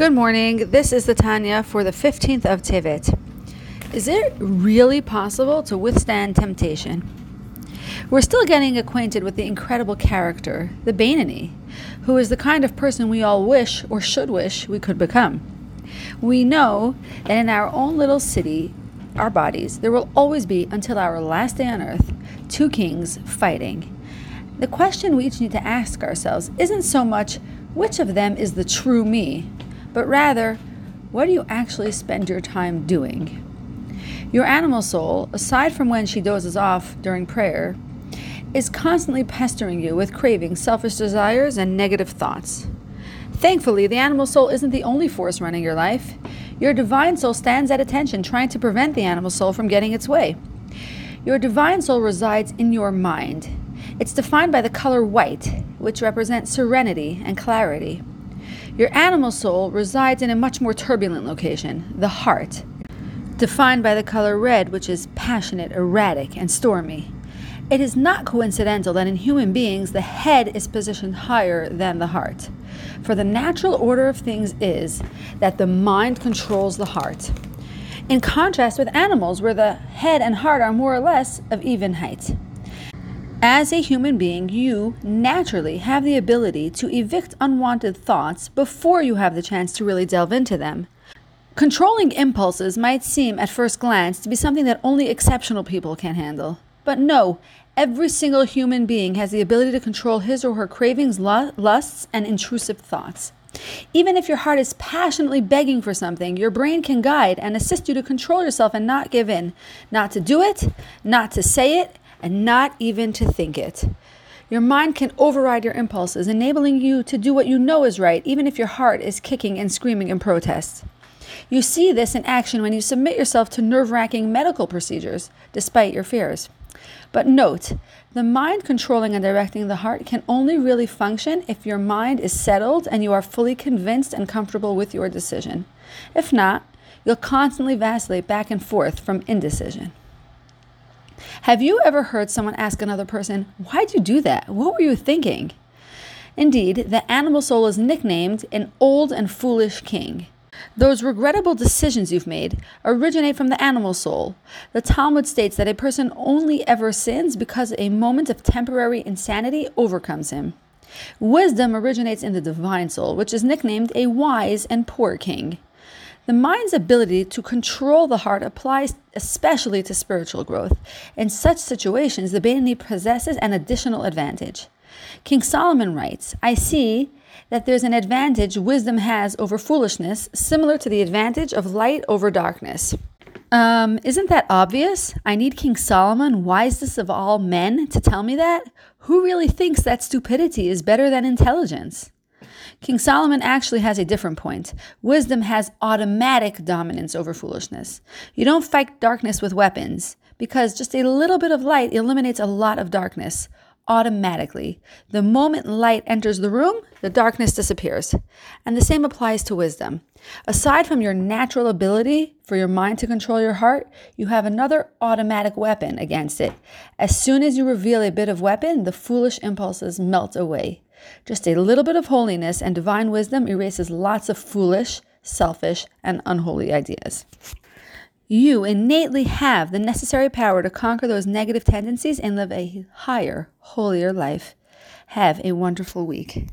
Good morning. This is the Tanya for the 15th of Tevet. Is it really possible to withstand temptation? We're still getting acquainted with the incredible character, the Beinoni, who is the kind of person we all wish or should wish we could become. We know that in our own little city, our bodies, there will always be, until our last day on earth, two kings fighting. The question we each need to ask ourselves isn't so much which of them is the true me, but rather, what do you actually spend your time doing? Your animal soul, aside from when she dozes off during prayer, is constantly pestering you with cravings, selfish desires, and negative thoughts. Thankfully, the animal soul isn't the only force running your life. Your divine soul stands at attention, trying to prevent the animal soul from getting its way. Your divine soul resides in your mind. It's defined by the color white, which represents serenity and clarity. Your animal soul resides in a much more turbulent location, the heart, defined by the color red, which is passionate, erratic, and stormy. It is not coincidental that in human beings the head is positioned higher than the heart. For the natural order of things is that the mind controls the heart. In contrast with animals, where the head and heart are more or less of even height. As a human being, you naturally have the ability to evict unwanted thoughts before you have the chance to really delve into them. Controlling impulses might seem at first glance to be something that only exceptional people can handle. But no, every single human being has the ability to control his or her cravings, lusts, and intrusive thoughts. Even if your heart is passionately begging for something, your brain can guide and assist you to control yourself and not give in. Not to do it, not to say it, and not even to think it. Your mind can override your impulses, enabling you to do what you know is right, even if your heart is kicking and screaming in protest. You see this in action when you submit yourself to nerve wracking medical procedures, despite your fears. But note, the mind controlling and directing the heart can only really function if your mind is settled and you are fully convinced and comfortable with your decision. If not, you'll constantly vacillate back and forth from indecision. Have you ever heard someone ask another person, Why'd you do that? What were you thinking? Indeed, the animal soul is nicknamed an old and foolish king. Those regrettable decisions you've made originate from the animal soul. The Talmud states that a person only ever sins because a moment of temporary insanity overcomes him. Wisdom originates in the divine soul, which is nicknamed a wise and poor king. The mind's ability to control the heart applies especially to spiritual growth. In such situations, the Beinoni possesses an additional advantage. King Solomon writes, I see that there's an advantage wisdom has over foolishness, similar to the advantage of light over darkness. Um, isn't that obvious? I need King Solomon, wisest of all men, to tell me that? Who really thinks that stupidity is better than intelligence? King Solomon actually has a different point. Wisdom has automatic dominance over foolishness. You don't fight darkness with weapons, because just a little bit of light eliminates a lot of darkness automatically. The moment light enters the room, the darkness disappears. And the same applies to wisdom. Aside from your natural ability for your mind to control your heart, you have another automatic weapon against it. As soon as you reveal a bit of weapon, the foolish impulses melt away. Just a little bit of holiness and divine wisdom erases lots of foolish, selfish, and unholy ideas. You innately have the necessary power to conquer those negative tendencies and live a higher, holier life. Have a wonderful week.